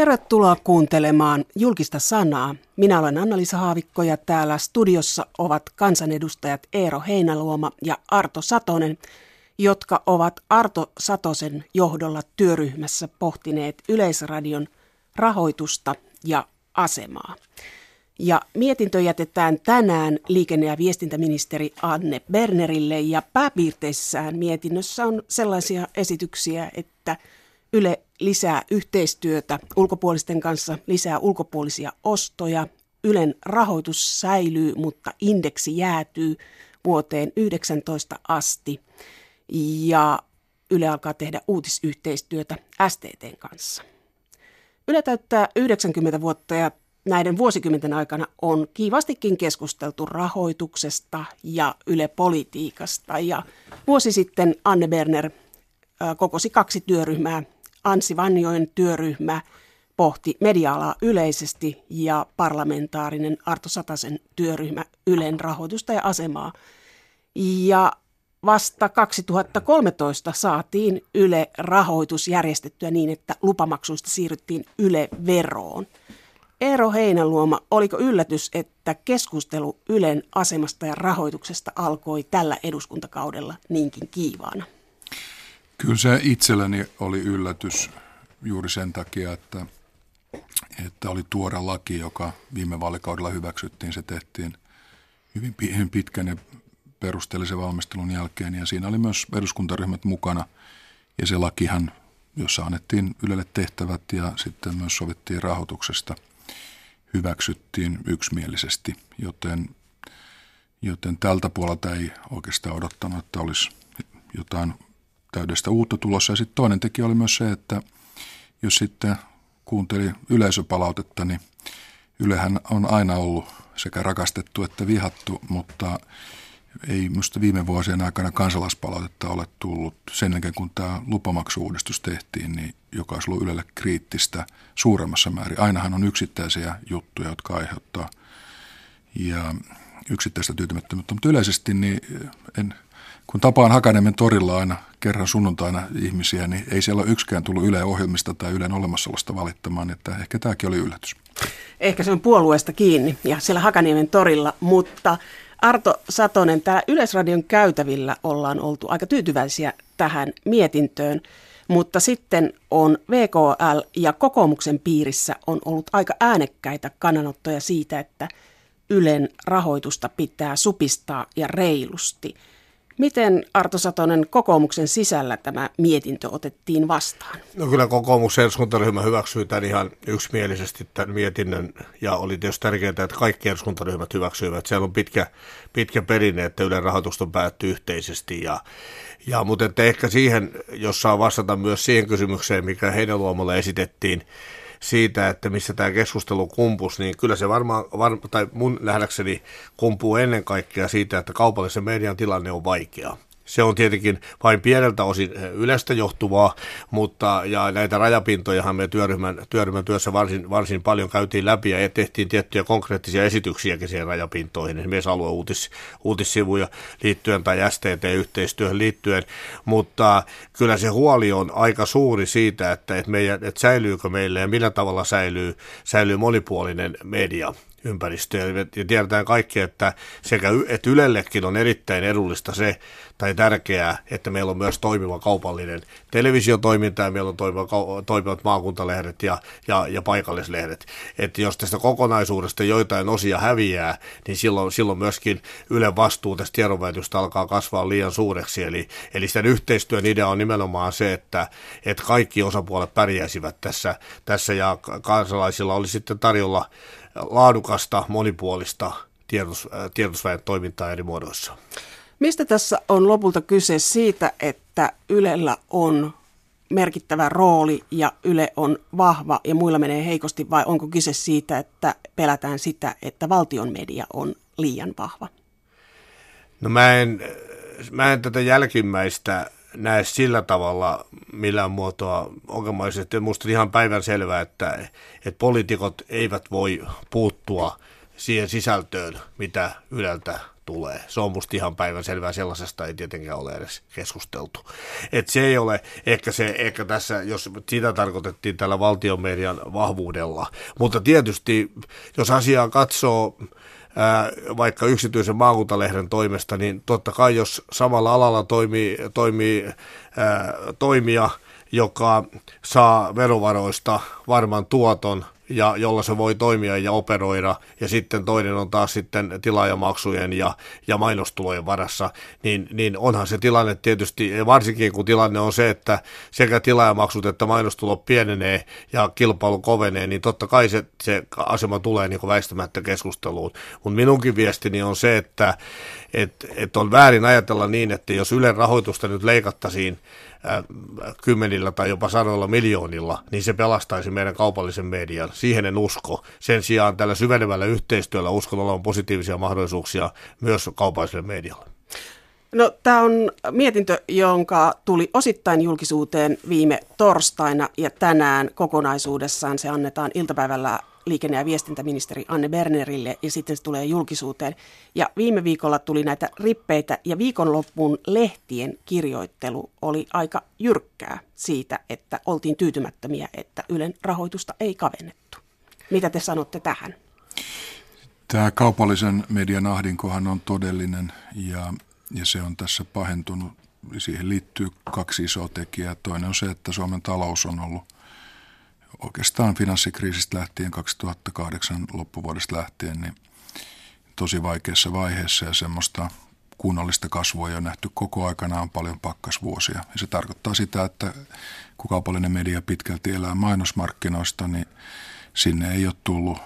Tervetuloa kuuntelemaan julkista sanaa. Minä olen Anna-Liisa Haavikko ja täällä studiossa ovat kansanedustajat Eero Heinaluoma ja Arto Satonen, jotka ovat Arto Satosen johdolla työryhmässä pohtineet Yleisradion rahoitusta ja asemaa. Ja mietintö jätetään tänään liikenne- ja viestintäministeri Anne Bernerille ja pääpiirteissään mietinnössä on sellaisia esityksiä, että Yle lisää yhteistyötä ulkopuolisten kanssa, lisää ulkopuolisia ostoja. Ylen rahoitus säilyy, mutta indeksi jäätyy vuoteen 19 asti. Ja Yle alkaa tehdä uutisyhteistyötä STTn kanssa. Yle täyttää 90 vuotta ja näiden vuosikymmenten aikana on kiivastikin keskusteltu rahoituksesta ja Yle-politiikasta. Ja vuosi sitten Anne Berner kokosi kaksi työryhmää Ansi Vanjoen työryhmä pohti media-alaa yleisesti ja parlamentaarinen Arto Satasen työryhmä Ylen rahoitusta ja asemaa. Ja vasta 2013 saatiin Yle-rahoitus järjestettyä niin, että lupamaksuista siirryttiin Yle-veroon. Eero Heinäluoma, oliko yllätys, että keskustelu Ylen asemasta ja rahoituksesta alkoi tällä eduskuntakaudella niinkin kiivaana? Kyllä se itselleni oli yllätys juuri sen takia, että, että oli tuore laki, joka viime vaalikaudella hyväksyttiin. Se tehtiin hyvin pitkän ja perusteellisen valmistelun jälkeen ja siinä oli myös eduskuntaryhmät mukana. Ja se lakihan, jossa annettiin Ylelle tehtävät ja sitten myös sovittiin rahoituksesta, hyväksyttiin yksimielisesti, joten, joten tältä puolelta ei oikeastaan odottanut, että olisi jotain täydestä uutta tulossa. Ja sitten toinen tekijä oli myös se, että jos sitten kuunteli yleisöpalautetta, niin Ylehän on aina ollut sekä rakastettu että vihattu, mutta ei minusta viime vuosien aikana kansalaispalautetta ole tullut sen jälkeen, kun tämä lupamaksuuudistus tehtiin, niin joka olisi ollut Ylelle kriittistä suuremmassa määrin. Ainahan on yksittäisiä juttuja, jotka aiheuttaa ja yksittäistä tyytymättömyyttä, mutta yleisesti niin en, kun tapaan Hakaniemen torilla aina kerran sunnuntaina ihmisiä, niin ei siellä ole yksikään tullut Yle ohjelmista tai Ylen olemassaolosta valittamaan, että ehkä tämäkin oli yllätys. Ehkä se on puolueesta kiinni ja siellä Hakaniemen torilla, mutta Arto Satonen, täällä Yleisradion käytävillä ollaan oltu aika tyytyväisiä tähän mietintöön, mutta sitten on VKL ja kokoomuksen piirissä on ollut aika äänekkäitä kannanottoja siitä, että Ylen rahoitusta pitää supistaa ja reilusti – Miten Arto Satonen kokoomuksen sisällä tämä mietintö otettiin vastaan? No kyllä kokoomuksen eduskuntaryhmä hyväksyi tämän ihan yksimielisesti tämän mietinnön ja oli tietysti tärkeää, että kaikki eduskuntaryhmät hyväksyivät. Siellä on pitkä, pitkä perinne, että Ylen rahoitusta päättyy yhteisesti ja, ja mutta että ehkä siihen, jos saa vastata myös siihen kysymykseen, mikä Heinäluomalle esitettiin, siitä, että missä tämä keskustelu kumpus, niin kyllä se varmaan, var, tai mun nähdäkseni kumpuu ennen kaikkea siitä, että kaupallisen median tilanne on vaikea. Se on tietenkin vain pieneltä osin eh, yleistä johtuvaa, mutta ja näitä rajapintojahan me työryhmän, työryhmän työssä varsin, varsin paljon käytiin läpi ja tehtiin tiettyjä konkreettisia esityksiäkin siihen rajapintoihin, esimerkiksi alueuutis, uutissivuja liittyen tai STT-yhteistyöhön liittyen, mutta kyllä se huoli on aika suuri siitä, että, että, meidän, että säilyykö meille ja millä tavalla säilyy, säilyy monipuolinen media ympäristöä. Ja tiedetään kaikki, että sekä että Ylellekin on erittäin edullista se, tai tärkeää, että meillä on myös toimiva kaupallinen televisiotoiminta ja meillä on toimiva, toimivat maakuntalehdet ja, ja, ja paikallislehdet. Että jos tästä kokonaisuudesta joitain osia häviää, niin silloin, silloin myöskin Ylen vastuu tästä tiedonvälitystä alkaa kasvaa liian suureksi. Eli, eli sen yhteistyön idea on nimenomaan se, että, että kaikki osapuolet pärjäisivät tässä, tässä ja kansalaisilla oli sitten tarjolla laadukasta, monipuolista tiedos, tiedotusväen toimintaa eri muodoissa. Mistä tässä on lopulta kyse siitä, että Ylellä on merkittävä rooli ja Yle on vahva ja muilla menee heikosti vai onko kyse siitä, että pelätään sitä, että valtion media on liian vahva? No mä en, mä en tätä jälkimmäistä näe sillä tavalla millään muotoa ongelmaisesti. Minusta on ihan päivän selvää, että, että poliitikot eivät voi puuttua siihen sisältöön, mitä Yleltä tulee. Se on musta ihan päivän selvää, sellaisesta ei tietenkään ole edes keskusteltu. Et se ei ole ehkä, se, ehkä tässä, jos sitä tarkoitettiin tällä valtion median vahvuudella, mutta tietysti jos asiaa katsoo vaikka yksityisen maakuntalehden toimesta, niin totta kai jos samalla alalla toimii, toimii toimija, joka saa verovaroista varman tuoton – ja jolla se voi toimia ja operoida, ja sitten toinen on taas sitten tilaajamaksujen ja, ja mainostulojen varassa, niin, niin onhan se tilanne tietysti, varsinkin kun tilanne on se, että sekä tilaajamaksut että mainostulo pienenee ja kilpailu kovenee, niin totta kai se, se asema tulee niin kuin väistämättä keskusteluun. Mutta minunkin viestini on se, että et, et on väärin ajatella niin, että jos Ylen rahoitusta nyt leikattaisiin kymmenillä tai jopa sadoilla miljoonilla, niin se pelastaisi meidän kaupallisen median. Siihen en usko. Sen sijaan tällä syvenevällä yhteistyöllä uskon olevan positiivisia mahdollisuuksia myös kaupalliselle medialle. No, tämä on mietintö, jonka tuli osittain julkisuuteen viime torstaina ja tänään kokonaisuudessaan se annetaan iltapäivällä liikenne- ja viestintäministeri Anne Bernerille ja sitten se tulee julkisuuteen. Ja viime viikolla tuli näitä rippeitä ja viikonloppuun lehtien kirjoittelu oli aika jyrkkää siitä, että oltiin tyytymättömiä, että Ylen rahoitusta ei kavennettu. Mitä te sanotte tähän? Tämä kaupallisen median ahdinkohan on todellinen ja, ja se on tässä pahentunut. Siihen liittyy kaksi isoa tekijää. Toinen on se, että Suomen talous on ollut – oikeastaan finanssikriisistä lähtien 2008 loppuvuodesta lähtien niin tosi vaikeassa vaiheessa ja semmoista kunnollista kasvua ei ole nähty koko aikana, on paljon pakkasvuosia. Ja se tarkoittaa sitä, että kun kaupallinen media pitkälti elää mainosmarkkinoista, niin sinne ei ole tullut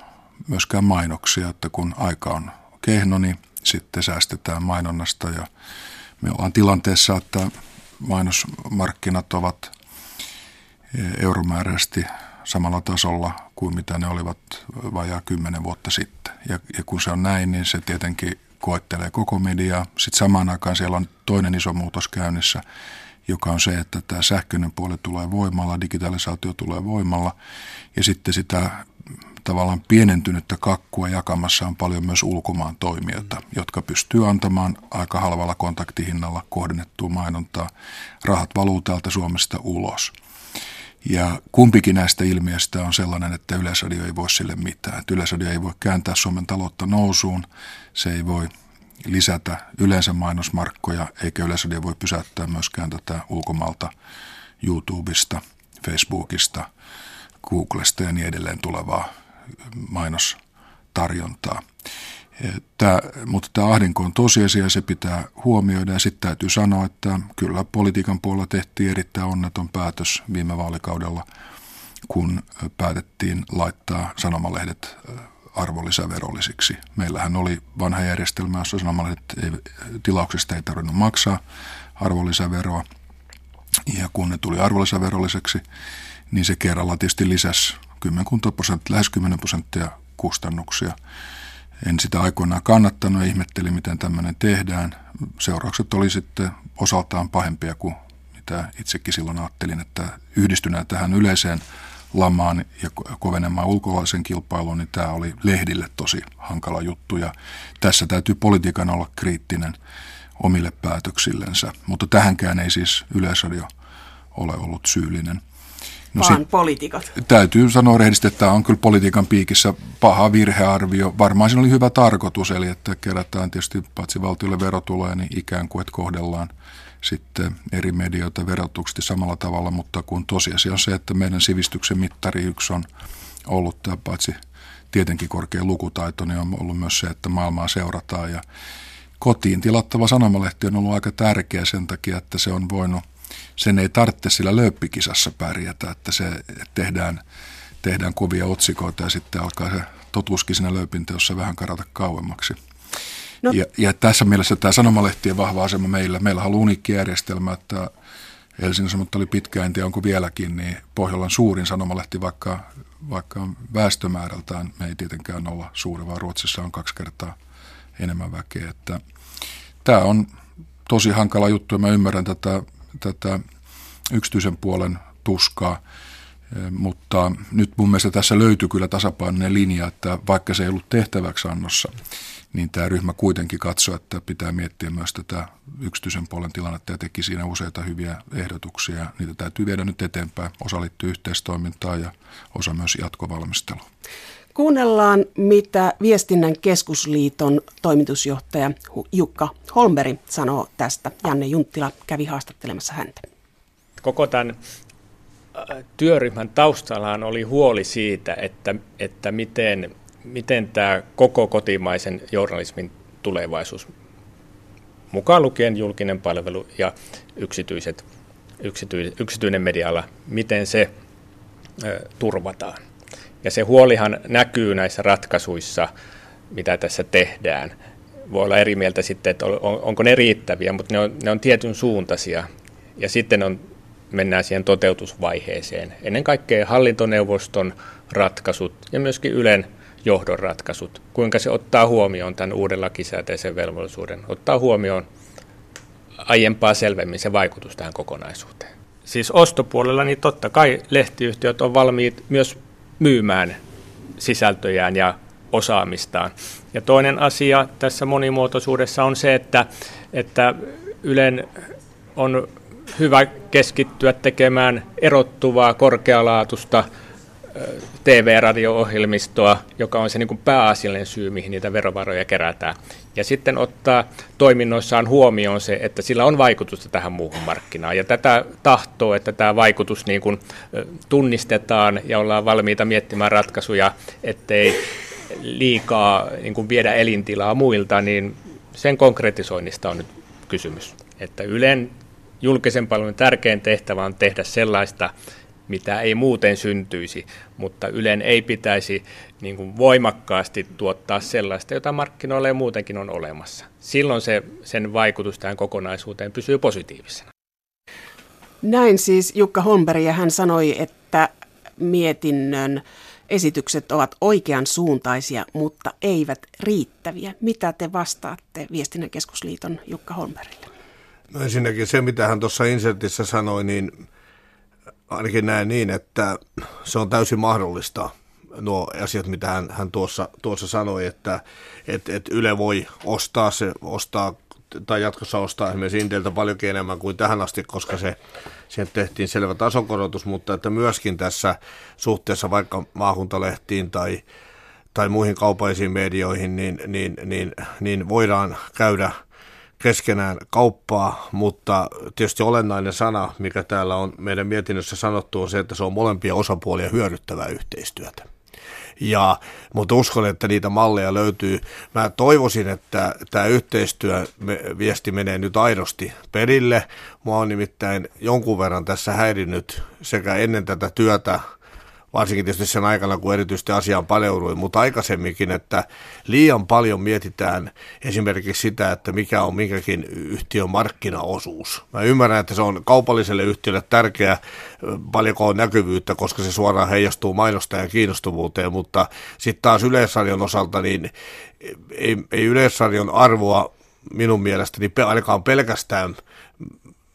myöskään mainoksia, että kun aika on kehno, niin sitten säästetään mainonnasta ja me ollaan tilanteessa, että mainosmarkkinat ovat euromääräisesti samalla tasolla kuin mitä ne olivat vajaa kymmenen vuotta sitten. Ja, ja kun se on näin, niin se tietenkin koettelee koko mediaa. Sitten samaan aikaan siellä on toinen iso muutos käynnissä, joka on se, että tämä sähköinen puoli tulee voimalla, digitalisaatio tulee voimalla ja sitten sitä tavallaan pienentynyttä kakkua jakamassa on paljon myös ulkomaan toimijoita, jotka pystyy antamaan aika halvalla kontaktihinnalla kohdennettua mainontaa. Rahat valuu täältä Suomesta ulos – ja kumpikin näistä ilmiöistä on sellainen, että Yleisradio ei voi sille mitään. Että Yleisradio ei voi kääntää Suomen taloutta nousuun, se ei voi lisätä yleensä mainosmarkkoja, eikä Yleisradio voi pysäyttää myöskään tätä ulkomalta YouTubesta, Facebookista, Googlesta ja niin edelleen tulevaa mainostarjontaa. Tämä, mutta tämä ahdinko on tosiasia, se pitää huomioida ja sitten täytyy sanoa, että kyllä politiikan puolella tehtiin erittäin onneton päätös viime vaalikaudella, kun päätettiin laittaa sanomalehdet arvonlisäverollisiksi. Meillähän oli vanha järjestelmä, jossa sanomalehdet ei, tilauksista ei tarvinnut maksaa arvonlisäveroa. Ja kun ne tuli arvonlisäverolliseksi, niin se kerralla tietysti lisäsi 10 prosenttia, lähes 10 prosenttia kustannuksia – en sitä aikoinaan kannattanut ja ihmettelin, miten tämmöinen tehdään. Seuraukset oli sitten osaltaan pahempia kuin mitä itsekin silloin ajattelin, että yhdistyneen tähän yleiseen lamaan ja kovenemaan ulkolaisen kilpailuun, niin tämä oli lehdille tosi hankala juttu. Ja tässä täytyy politiikan olla kriittinen omille päätöksillensä, mutta tähänkään ei siis Yleisradio ole ollut syyllinen – no vaan sit, poliitikot. Täytyy sanoa rehellisesti, että tämä on kyllä politiikan piikissä paha virhearvio. Varmaan siinä oli hyvä tarkoitus, eli että kerätään tietysti paitsi valtiolle verotuloja, niin ikään kuin, että kohdellaan sitten eri medioita verotuksesti samalla tavalla, mutta kun tosiasia on se, että meidän sivistyksen mittari yksi on ollut tämä paitsi tietenkin korkea lukutaito, niin on ollut myös se, että maailmaa seurataan ja kotiin tilattava sanomalehti on ollut aika tärkeä sen takia, että se on voinut sen ei tarvitse sillä lööppikisassa pärjätä, että se tehdään, tehdään kovia otsikoita ja sitten alkaa se totuuskin siinä lööpinteossa vähän karata kauemmaksi. No. Ja, ja tässä mielessä tämä sanomalehtien vahva asema meillä, meillä on uniikki järjestelmä, että Helsingin Sanomat oli pitkään, en tiedä onko vieläkin, niin Pohjolan suurin sanomalehti, vaikka, vaikka väestömäärältään me ei tietenkään olla suuri, vaan Ruotsissa on kaksi kertaa enemmän väkeä. Että tämä on tosi hankala juttu ja mä ymmärrän tätä tätä yksityisen puolen tuskaa. Mutta nyt mun mielestä tässä löytyy kyllä tasapainoinen linja, että vaikka se ei ollut tehtäväksi annossa, niin tämä ryhmä kuitenkin katsoi, että pitää miettiä myös tätä yksityisen puolen tilannetta ja teki siinä useita hyviä ehdotuksia. Niitä täytyy viedä nyt eteenpäin. Osa liittyy yhteistoimintaan ja osa myös jatkovalmisteluun. Kuunnellaan, mitä Viestinnän keskusliiton toimitusjohtaja Jukka Holmberg sanoo tästä. Janne Junttila kävi haastattelemassa häntä. Koko tämän äh, työryhmän taustallahan oli huoli siitä, että, että miten, miten tämä koko kotimaisen journalismin tulevaisuus, mukaan lukien julkinen palvelu ja yksityiset, yksityinen mediala, miten se ö, turvataan. Ja se huolihan näkyy näissä ratkaisuissa, mitä tässä tehdään. Voi olla eri mieltä sitten, että on, onko ne riittäviä, mutta ne on, ne on tietyn suuntaisia. Ja sitten on, mennään siihen toteutusvaiheeseen. Ennen kaikkea hallintoneuvoston ratkaisut ja myöskin Ylen johdon ratkaisut. Kuinka se ottaa huomioon tämän uuden lakisääteisen velvollisuuden, ottaa huomioon aiempaa selvemmin se vaikutus tähän kokonaisuuteen. Siis ostopuolella niin totta kai lehtiyhtiöt on valmiit myös myymään sisältöjään ja osaamistaan. Ja toinen asia tässä monimuotoisuudessa on se, että, että Ylen on hyvä keskittyä tekemään erottuvaa, korkealaatuista TV-radio-ohjelmistoa, joka on se niin kuin pääasiallinen syy, mihin niitä verovaroja kerätään. Ja sitten ottaa toiminnoissaan huomioon se, että sillä on vaikutusta tähän muuhun markkinaan. Ja tätä tahtoo, että tämä vaikutus niin kuin tunnistetaan ja ollaan valmiita miettimään ratkaisuja, ettei liikaa niin kuin viedä elintilaa muilta, niin sen konkretisoinnista on nyt kysymys. Että Ylen julkisen palvelun tärkein tehtävä on tehdä sellaista mitä ei muuten syntyisi, mutta Ylen ei pitäisi niin kuin voimakkaasti tuottaa sellaista, jota markkinoilla ja muutenkin on olemassa. Silloin se, sen vaikutus tähän kokonaisuuteen pysyy positiivisena. Näin siis Jukka Holmberg ja hän sanoi, että mietinnön esitykset ovat oikean suuntaisia, mutta eivät riittäviä. Mitä te vastaatte Viestinnän keskusliiton Jukka Holmbergille? No ensinnäkin se, mitä hän tuossa insertissä sanoi, niin ainakin näen niin, että se on täysin mahdollista nuo asiat, mitä hän, hän tuossa, tuossa sanoi, että et, et Yle voi ostaa se, ostaa tai jatkossa ostaa esimerkiksi Inteltä paljon enemmän kuin tähän asti, koska se, siihen tehtiin selvä tasokorotus, mutta että myöskin tässä suhteessa vaikka maakuntalehtiin tai, tai muihin kaupallisiin medioihin, niin, niin, niin, niin voidaan käydä – keskenään kauppaa, mutta tietysti olennainen sana, mikä täällä on meidän mietinnössä sanottu, on se, että se on molempia osapuolia hyödyttävää yhteistyötä. Ja, mutta uskon, että niitä malleja löytyy. Mä toivoisin, että tämä yhteistyö viesti menee nyt aidosti perille. Mua on nimittäin jonkun verran tässä häirinnyt sekä ennen tätä työtä varsinkin tietysti sen aikana, kun erityisesti asiaan paleuduin, mutta aikaisemminkin, että liian paljon mietitään esimerkiksi sitä, että mikä on minkäkin yhtiön markkinaosuus. Mä ymmärrän, että se on kaupalliselle yhtiölle tärkeä, paljonko on näkyvyyttä, koska se suoraan heijastuu mainosta ja kiinnostuvuuteen, mutta sitten taas Yleisradion osalta, niin ei, ei Yleisradion arvoa minun mielestäni ainakaan pelkästään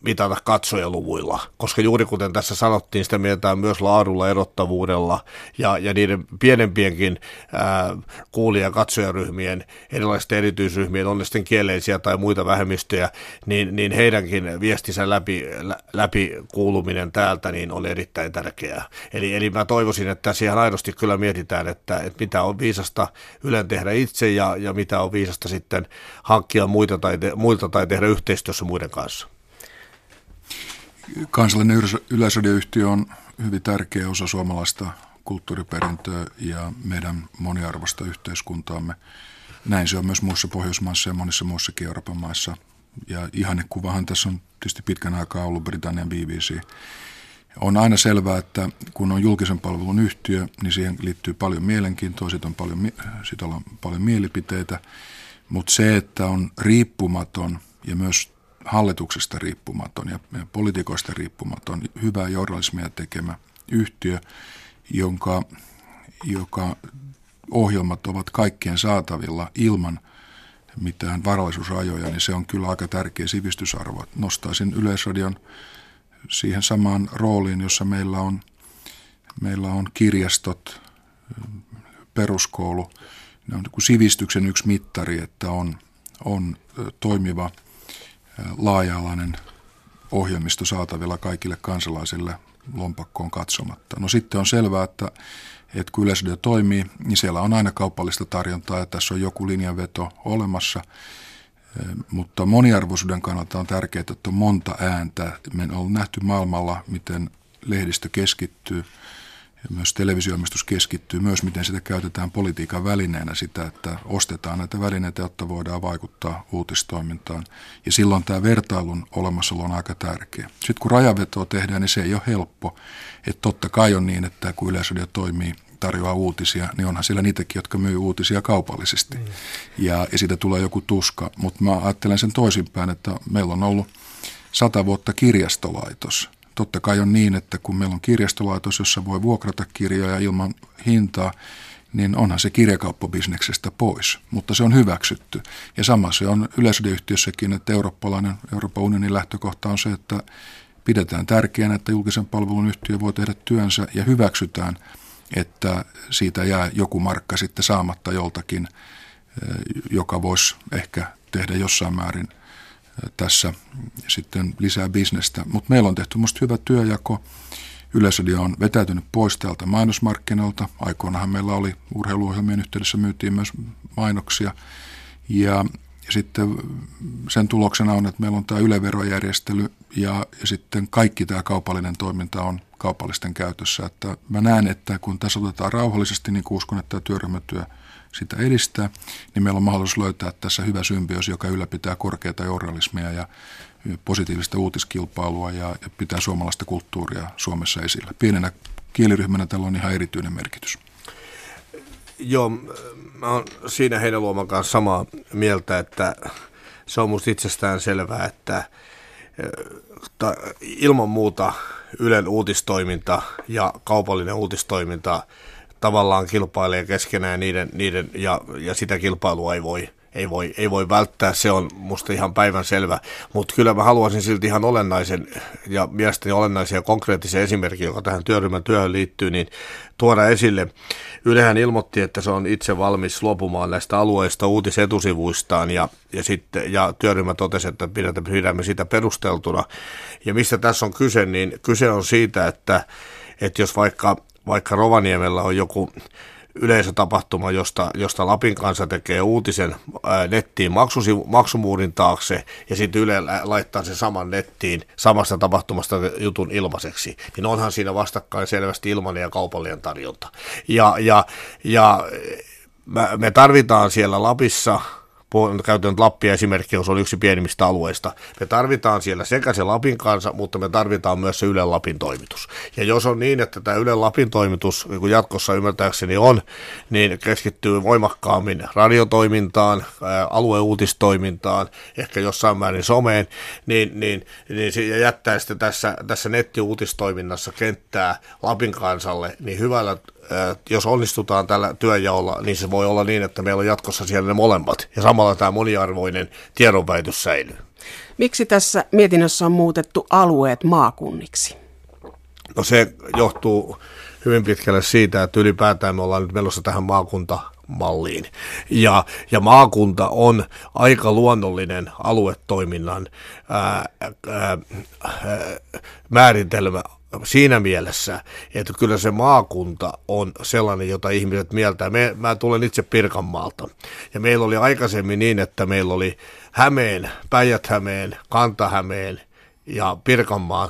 mitata katsojaluvuilla, koska juuri kuten tässä sanottiin, sitä mietitään myös laadulla, erottavuudella ja, ja niiden pienempienkin ää, kuulija- ja katsojaryhmien, erilaisten erityisryhmien, on sitten kieleisiä tai muita vähemmistöjä, niin, niin heidänkin viestinsä läpi, lä, läpi kuuluminen täältä niin on erittäin tärkeää. Eli, eli mä toivoisin, että siihen aidosti kyllä mietitään, että, että mitä on viisasta Ylen tehdä itse ja, ja mitä on viisasta sitten hankkia muita tai, te, muilta tai tehdä yhteistyössä muiden kanssa. Kansallinen yleisradioyhtiö on hyvin tärkeä osa suomalaista kulttuuriperintöä ja meidän moniarvoista yhteiskuntaamme. Näin se on myös muissa Pohjoismaissa ja monissa muissakin Euroopan maissa. Ja ihannekuvahan tässä on tietysti pitkän aikaa ollut Britannian BBC. On aina selvää, että kun on julkisen palvelun yhtiö, niin siihen liittyy paljon mielenkiintoa, siitä on paljon, siitä on paljon mielipiteitä, mutta se, että on riippumaton ja myös hallituksesta riippumaton ja poliitikoista riippumaton, hyvää journalismia tekemä yhtiö, jonka, joka ohjelmat ovat kaikkien saatavilla ilman mitään varallisuusrajoja, niin se on kyllä aika tärkeä sivistysarvo. Nostaisin Yleisradion siihen samaan rooliin, jossa meillä on meillä on kirjastot, peruskoulu. Ne on niin sivistyksen yksi mittari, että on, on toimiva laaja-alainen ohjelmisto saatavilla kaikille kansalaisille lompakkoon katsomatta. No sitten on selvää, että, että kun Yleisradio toimii, niin siellä on aina kaupallista tarjontaa ja tässä on joku linjanveto olemassa. Mutta moniarvoisuuden kannalta on tärkeää, että on monta ääntä. Me on nähty maailmalla, miten lehdistö keskittyy – ja myös televisioimistus keskittyy myös, miten sitä käytetään politiikan välineenä sitä, että ostetaan näitä välineitä, jotta voidaan vaikuttaa uutistoimintaan. Ja silloin tämä vertailun olemassaolo on aika tärkeä. Sitten kun rajavetoa tehdään, niin se ei ole helppo. Että totta kai on niin, että kun Yleisradio toimii, tarjoaa uutisia, niin onhan siellä niitäkin, jotka myy uutisia kaupallisesti. Mm. Ja, ja siitä tulee joku tuska. Mutta mä ajattelen sen toisinpäin, että meillä on ollut sata vuotta kirjastolaitos – Totta kai on niin, että kun meillä on kirjastolaitos, jossa voi vuokrata kirjoja ilman hintaa, niin onhan se kirjakauppabisneksestä pois, mutta se on hyväksytty. Ja sama se on yleisradioyhtiössäkin, että eurooppalainen Euroopan unionin lähtökohta on se, että pidetään tärkeänä, että julkisen palvelun yhtiö voi tehdä työnsä ja hyväksytään, että siitä jää joku markka sitten saamatta joltakin, eh, joka voisi ehkä tehdä jossain määrin tässä sitten lisää bisnestä. Mutta meillä on tehty minusta hyvä työjako. Yleisradio on vetäytynyt pois täältä mainosmarkkinoilta. Aikoinahan meillä oli urheiluohjelmien yhteydessä myytiin myös mainoksia. Ja sitten sen tuloksena on, että meillä on tämä yleverojärjestely ja, ja sitten kaikki tämä kaupallinen toiminta on kaupallisten käytössä. Että mä näen, että kun tässä otetaan rauhallisesti, niin uskon, että tämä työryhmätyö – sitä edistää, niin meillä on mahdollisuus löytää tässä hyvä symbioosi, joka ylläpitää korkeata journalismia ja positiivista uutiskilpailua ja, ja pitää suomalaista kulttuuria Suomessa esillä. Pienenä kieliryhmänä tällä on ihan erityinen merkitys. Joo, mä oon siinä Heinäluoman kanssa samaa mieltä, että se on musta itsestään selvää, että ilman muuta Ylen uutistoiminta ja kaupallinen uutistoiminta – tavallaan kilpailee keskenään niiden, niiden ja, ja sitä kilpailua ei voi, ei voi, ei voi välttää, se on musta ihan päivän selvä. Mutta kyllä mä haluaisin silti ihan olennaisen ja mielestäni olennaisen ja konkreettisen esimerkin, joka tähän työryhmän työhön liittyy, niin tuoda esille. Ylehän ilmoitti, että se on itse valmis luopumaan näistä alueista uutisetusivuistaan ja, ja, sitten, ja työryhmä totesi, että pidämme sitä perusteltuna. Ja mistä tässä on kyse, niin kyse on siitä, että, että jos vaikka vaikka Rovaniemellä on joku yleisötapahtuma, josta, josta Lapin kanssa tekee uutisen ää, nettiin maksusivu, maksumuurin taakse ja sitten Yle laittaa sen saman nettiin samasta tapahtumasta jutun ilmaiseksi, niin onhan siinä vastakkain selvästi ilmainen ja kaupallinen tarjonta. Ja, ja, ja me tarvitaan siellä Lapissa käytän Lappia esimerkkiä, se on yksi pienimmistä alueista. Me tarvitaan siellä sekä se Lapin kanssa, mutta me tarvitaan myös se Yle Lapin toimitus. Ja jos on niin, että tämä Yle Lapin toimitus, niin kuin jatkossa ymmärtääkseni on, niin keskittyy voimakkaammin radiotoimintaan, alueuutistoimintaan, ehkä jossain määrin someen, niin, niin, niin se jättää sitten tässä, tässä nettiuutistoiminnassa kenttää Lapin kansalle, niin hyvällä jos onnistutaan tällä työjaolla, niin se voi olla niin, että meillä on jatkossa siellä ne molemmat. Ja samalla tämä moniarvoinen tiedonväitys säilyy. Miksi tässä mietinnössä on muutettu alueet maakunniksi? No se johtuu hyvin pitkälle siitä, että ylipäätään me ollaan nyt menossa tähän maakunta malliin. Ja, ja maakunta on aika luonnollinen aluetoiminnan ää, ää, ää, määritelmä siinä mielessä, että kyllä se maakunta on sellainen, jota ihmiset mieltää. Me, mä tulen itse Pirkanmaalta. Ja meillä oli aikaisemmin niin, että meillä oli Hämeen, Päijät-Hämeen, Kanta-Hämeen ja Pirkanmaan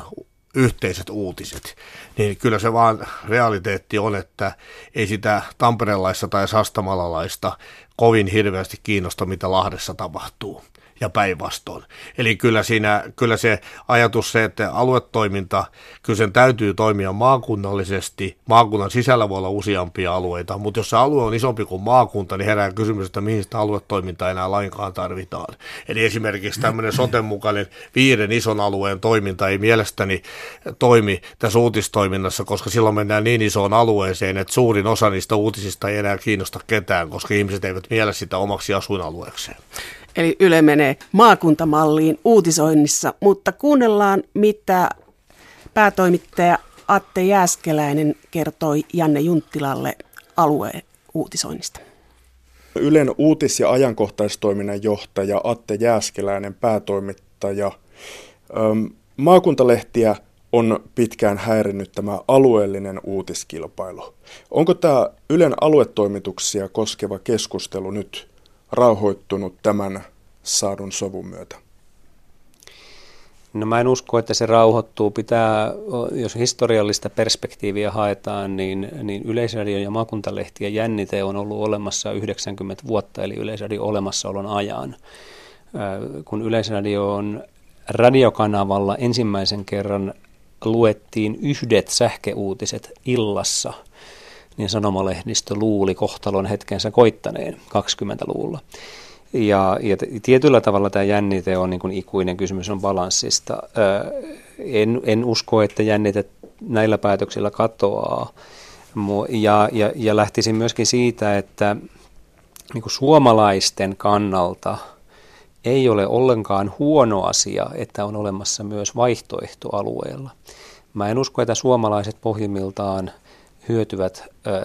yhteiset uutiset, niin kyllä se vaan realiteetti on, että ei sitä tamperelaista tai sastamalalaista kovin hirveästi kiinnosta, mitä Lahdessa tapahtuu ja päinvastoin. Eli kyllä, siinä, kyllä se ajatus se, että aluetoiminta, kyllä sen täytyy toimia maakunnallisesti. Maakunnan sisällä voi olla useampia alueita, mutta jos se alue on isompi kuin maakunta, niin herää kysymys, että mihin sitä aluetoimintaa enää lainkaan tarvitaan. Eli esimerkiksi tämmöinen soten mukainen viiden ison alueen toiminta ei mielestäni toimi tässä uutistoiminnassa, koska silloin mennään niin isoon alueeseen, että suurin osa niistä uutisista ei enää kiinnosta ketään, koska ihmiset eivät miele sitä omaksi asuinalueekseen. Eli Yle menee maakuntamalliin uutisoinnissa, mutta kuunnellaan mitä päätoimittaja Atte Jääskeläinen kertoi Janne Junttilalle alueen uutisoinnista. Ylen uutis- ja ajankohtaistoiminnan johtaja Atte Jääskeläinen, päätoimittaja. Maakuntalehtiä on pitkään häirinnyt tämä alueellinen uutiskilpailu. Onko tämä Ylen aluetoimituksia koskeva keskustelu nyt rauhoittunut tämän saadun sovun myötä? No mä en usko, että se rauhoittuu. Pitää, jos historiallista perspektiiviä haetaan, niin, niin Yleisradion ja maakuntalehtien jännite on ollut olemassa 90 vuotta, eli Yleisradion olemassaolon ajan. Kun Yleisradio on radiokanavalla ensimmäisen kerran luettiin yhdet sähkeuutiset illassa, niin sanomalehdistö luuli kohtalon hetkensä koittaneen 20-luvulla. Ja, ja tietyllä tavalla tämä jännite on niin kuin ikuinen kysymys on balanssista. En, en usko, että jännite näillä päätöksillä katoaa. Ja, ja, ja lähtisin myöskin siitä, että niin kuin suomalaisten kannalta ei ole ollenkaan huono asia, että on olemassa myös vaihtoehto alueella. Mä en usko, että suomalaiset pohjimmiltaan – hyötyvät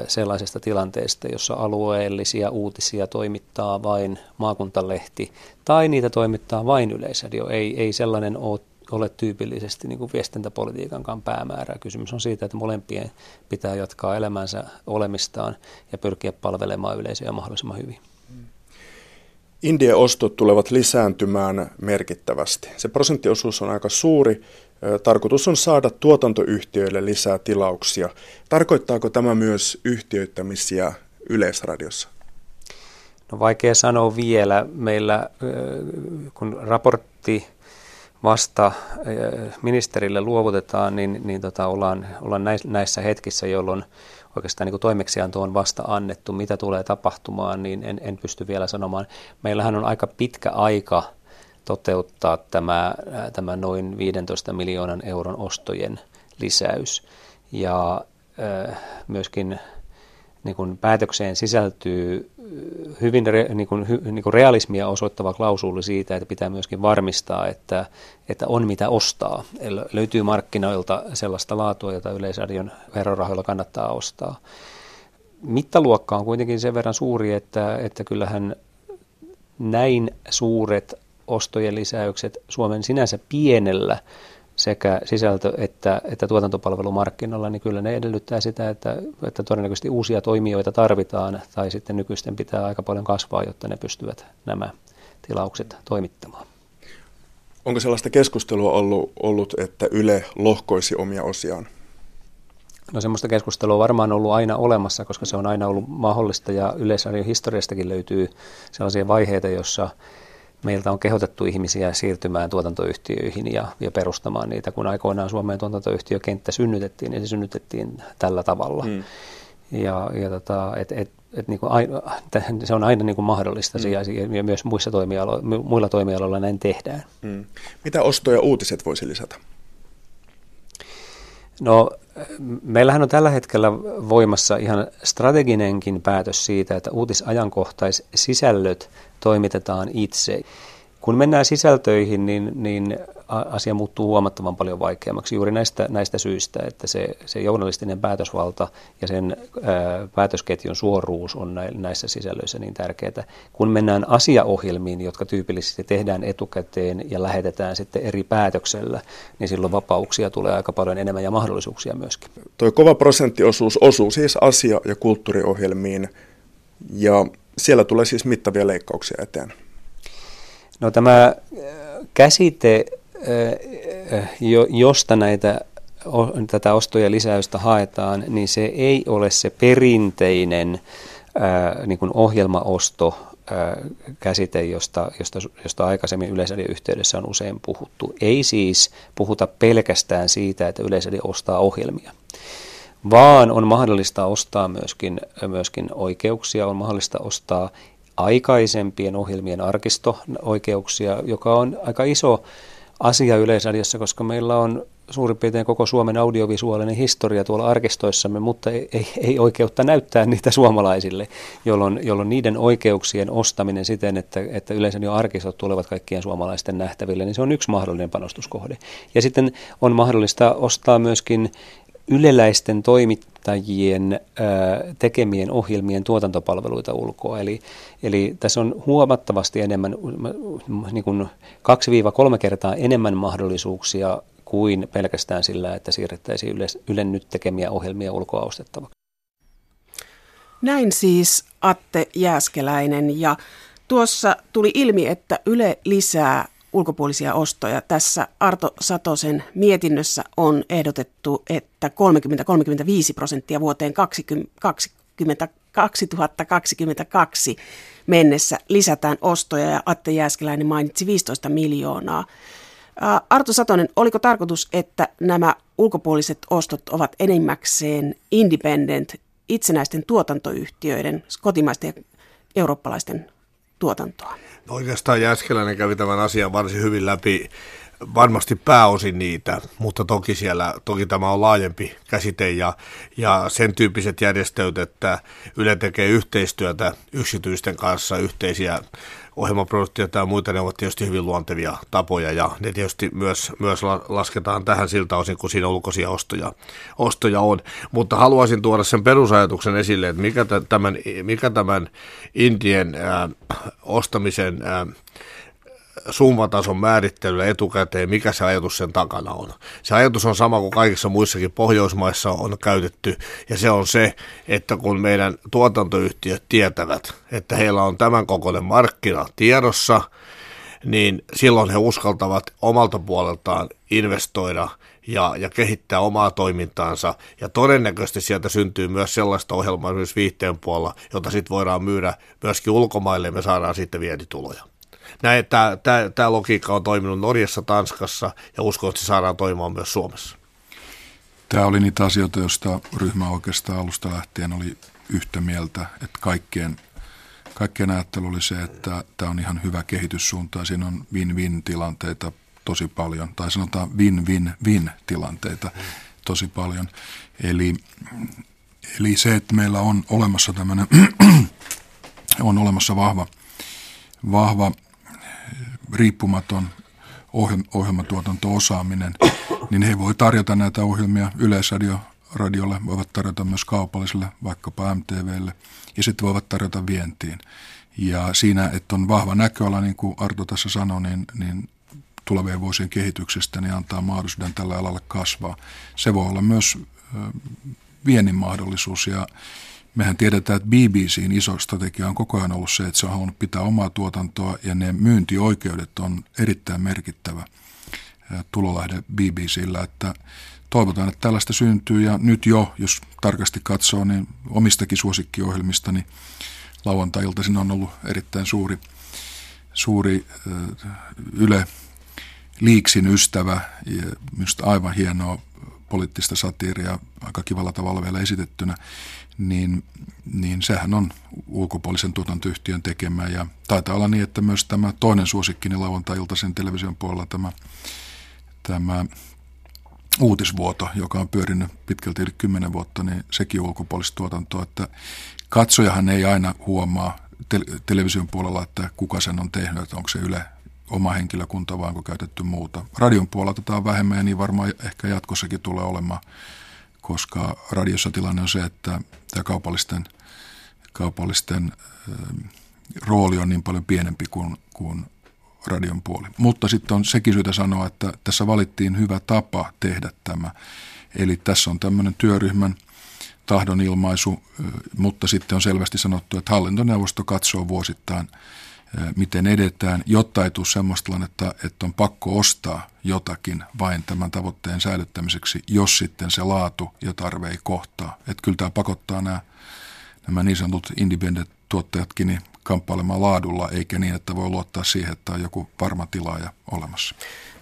sellaisesta tilanteesta, jossa alueellisia uutisia toimittaa vain maakuntalehti tai niitä toimittaa vain yleisradio. Ei, ei sellainen ole, ole tyypillisesti niin kuin viestintäpolitiikankaan päämäärä. Kysymys on siitä, että molempien pitää jatkaa elämänsä olemistaan ja pyrkiä palvelemaan yleisöä mahdollisimman hyvin. Indien ostot tulevat lisääntymään merkittävästi. Se prosenttiosuus on aika suuri, Tarkoitus on saada tuotantoyhtiöille lisää tilauksia. Tarkoittaako tämä myös yhtiöittämisiä Yleisradiossa? No vaikea sanoa vielä. Meillä, kun raportti vasta ministerille luovutetaan, niin, niin tota, ollaan, ollaan näissä hetkissä, jolloin oikeastaan niin toimeksianto on vasta annettu, mitä tulee tapahtumaan, niin en, en pysty vielä sanomaan. Meillähän on aika pitkä aika toteuttaa tämä, tämä noin 15 miljoonan euron ostojen lisäys. Ja myöskin niin kuin päätökseen sisältyy hyvin re, niin kuin, hy, niin kuin realismia osoittava klausuuli siitä, että pitää myöskin varmistaa, että, että on mitä ostaa. Eli löytyy markkinoilta sellaista laatua, jota Yleisradion verorahoilla kannattaa ostaa. Mittaluokka on kuitenkin sen verran suuri, että, että kyllähän näin suuret ostojen lisäykset Suomen sinänsä pienellä sekä sisältö- että, että tuotantopalvelumarkkinoilla, niin kyllä ne edellyttää sitä, että, että todennäköisesti uusia toimijoita tarvitaan tai sitten nykyisten pitää aika paljon kasvaa, jotta ne pystyvät nämä tilaukset toimittamaan. Onko sellaista keskustelua ollut, ollut että Yle lohkoisi omia osiaan? No semmoista keskustelua on varmaan ollut aina olemassa, koska se on aina ollut mahdollista ja yleisarjon historiastakin löytyy sellaisia vaiheita, jossa meiltä on kehotettu ihmisiä siirtymään tuotantoyhtiöihin ja, ja perustamaan niitä. Kun aikoinaan Suomeen tuotantoyhtiökenttä synnytettiin, niin se synnytettiin tällä tavalla. Hmm. Ja, ja tota, et, et, et niin kuin aina, se on aina niin kuin mahdollista hmm. ja, ja myös muissa toimialo, muilla toimialoilla näin tehdään. Hmm. Mitä ostoja uutiset voisi lisätä? No meillähän on tällä hetkellä voimassa ihan strateginenkin päätös siitä, että uutisajankohtaisisällöt toimitetaan itse. Kun mennään sisältöihin, niin, niin asia muuttuu huomattavan paljon vaikeammaksi juuri näistä, näistä syistä, että se, se journalistinen päätösvalta ja sen ää, päätösketjun suoruus on näissä sisällöissä niin tärkeää. Kun mennään asiaohjelmiin, jotka tyypillisesti tehdään etukäteen ja lähetetään sitten eri päätöksellä, niin silloin vapauksia tulee aika paljon enemmän ja mahdollisuuksia myöskin. Tuo kova prosenttiosuus osuu siis asia- ja kulttuuriohjelmiin ja siellä tulee siis mittavia leikkauksia eteen. No tämä käsite josta näitä, tätä ostoja lisäystä haetaan, niin se ei ole se perinteinen niin kuin ohjelmaosto käsite, josta, josta, josta aikaisemmin Yleisradion yhteydessä on usein puhuttu. Ei siis puhuta pelkästään siitä, että Yleisradio ostaa ohjelmia, vaan on mahdollista ostaa myöskin, myöskin oikeuksia, on mahdollista ostaa aikaisempien ohjelmien arkisto-oikeuksia, joka on aika iso asia Yleisradiossa, koska meillä on suurin piirtein koko Suomen audiovisuaalinen historia tuolla arkistoissamme, mutta ei, ei, ei oikeutta näyttää niitä suomalaisille, jolloin, jolloin niiden oikeuksien ostaminen siten, että, että yleensä jo arkistot tulevat kaikkien suomalaisten nähtäville, niin se on yksi mahdollinen panostuskohde. Ja sitten on mahdollista ostaa myöskin yleläisten toimittajien tekemien ohjelmien tuotantopalveluita ulkoa. Eli, eli tässä on huomattavasti enemmän, niin kuin 2-3 kertaa enemmän mahdollisuuksia kuin pelkästään sillä, että siirrettäisiin Yle, Ylen nyt tekemiä ohjelmia ulkoa ostettavaksi. Näin siis Atte Jääskeläinen ja tuossa tuli ilmi, että Yle lisää ulkopuolisia ostoja. Tässä Arto Satosen mietinnössä on ehdotettu, että 30-35 prosenttia vuoteen 20, 20, 2022 mennessä lisätään ostoja ja Atte Jääskeläinen mainitsi 15 miljoonaa. Arto Satonen, oliko tarkoitus, että nämä ulkopuoliset ostot ovat enimmäkseen independent, itsenäisten tuotantoyhtiöiden, kotimaisten ja eurooppalaisten tuotantoa? Oikeastaan Jäskeläinen kävi tämän asian varsin hyvin läpi, varmasti pääosin niitä, mutta toki siellä, toki tämä on laajempi käsite ja, ja sen tyyppiset järjestöt, että Yle tekee yhteistyötä yksityisten kanssa, yhteisiä ohjelmaproduktioita ja muita, ne ovat tietysti hyvin luontevia tapoja ja ne tietysti myös, myös lasketaan tähän siltä osin, kun siinä ulkoisia ostoja, ostoja on. Mutta haluaisin tuoda sen perusajatuksen esille, että mikä tämän, mikä tämän Indien ää, ostamisen ää, summatason määrittelyllä etukäteen, mikä se ajatus sen takana on. Se ajatus on sama kuin kaikissa muissakin Pohjoismaissa on käytetty, ja se on se, että kun meidän tuotantoyhtiöt tietävät, että heillä on tämän kokoinen markkina tiedossa, niin silloin he uskaltavat omalta puoleltaan investoida ja, ja kehittää omaa toimintaansa. Ja todennäköisesti sieltä syntyy myös sellaista ohjelmaa myös viihteen puolella, jota sitten voidaan myydä myöskin ulkomaille ja me saadaan sitten vientituloja näin, tämä, tämä, logiikka on toiminut Norjassa, Tanskassa ja uskon, että se saadaan toimimaan myös Suomessa. Tämä oli niitä asioita, joista ryhmä oikeastaan alusta lähtien oli yhtä mieltä, että kaikkien, kaikkien ajattelu oli se, että tämä on ihan hyvä kehityssuunta. Siinä on win-win-tilanteita tosi paljon, tai sanotaan win-win-win-tilanteita tosi paljon. Eli, eli se, että meillä on olemassa tämmöinen, on olemassa vahva, vahva riippumaton ohjelmatuotanto-osaaminen, niin he voi tarjota näitä ohjelmia Yleisradio radiolle, voivat tarjota myös kaupalliselle, vaikkapa MTVlle, ja sitten voivat tarjota vientiin. Ja siinä, että on vahva näköala, niin kuin Arto tässä sanoi, niin, niin tulevien vuosien kehityksestä niin antaa mahdollisuuden tällä alalla kasvaa. Se voi olla myös viennin mahdollisuus ja Mehän tiedetään, että BBCin iso strategia on koko ajan ollut se, että se on halunnut pitää omaa tuotantoa ja ne myyntioikeudet on erittäin merkittävä tulolähde BBCllä, että toivotaan, että tällaista syntyy. Ja nyt jo, jos tarkasti katsoo, niin omistakin suosikkiohjelmista, niin lauantai siinä on ollut erittäin suuri, suuri Yle Liiksin ystävä. Ja minusta aivan hienoa poliittista satiiria aika kivalla tavalla vielä esitettynä niin, niin sehän on ulkopuolisen tuotantoyhtiön tekemä. Ja taitaa olla niin, että myös tämä toinen suosikkini lauantai-iltaisen television puolella tämä, tämä uutisvuoto, joka on pyörinyt pitkälti yli kymmenen vuotta, niin sekin ulkopuolista tuotantoa. Että katsojahan ei aina huomaa te- television puolella, että kuka sen on tehnyt, että onko se Yle oma henkilökunta vai onko käytetty muuta. Radion puolella tätä on vähemmän ja niin varmaan ehkä jatkossakin tulee olemaan koska radiossa tilanne on se, että tämä kaupallisten, kaupallisten rooli on niin paljon pienempi kuin, kuin radion puoli. Mutta sitten on sekin syytä sanoa, että tässä valittiin hyvä tapa tehdä tämä. Eli tässä on tämmöinen työryhmän tahdonilmaisu, mutta sitten on selvästi sanottu, että hallintoneuvosto katsoo vuosittain – miten edetään, jotta ei tule sellaista tilannetta, että on pakko ostaa jotakin vain tämän tavoitteen säilyttämiseksi, jos sitten se laatu ja tarve ei kohtaa. Että kyllä tämä pakottaa nämä, nämä niin sanotut independent-tuottajatkin niin kamppailemaan laadulla, eikä niin, että voi luottaa siihen, että on joku varma tilaaja olemassa.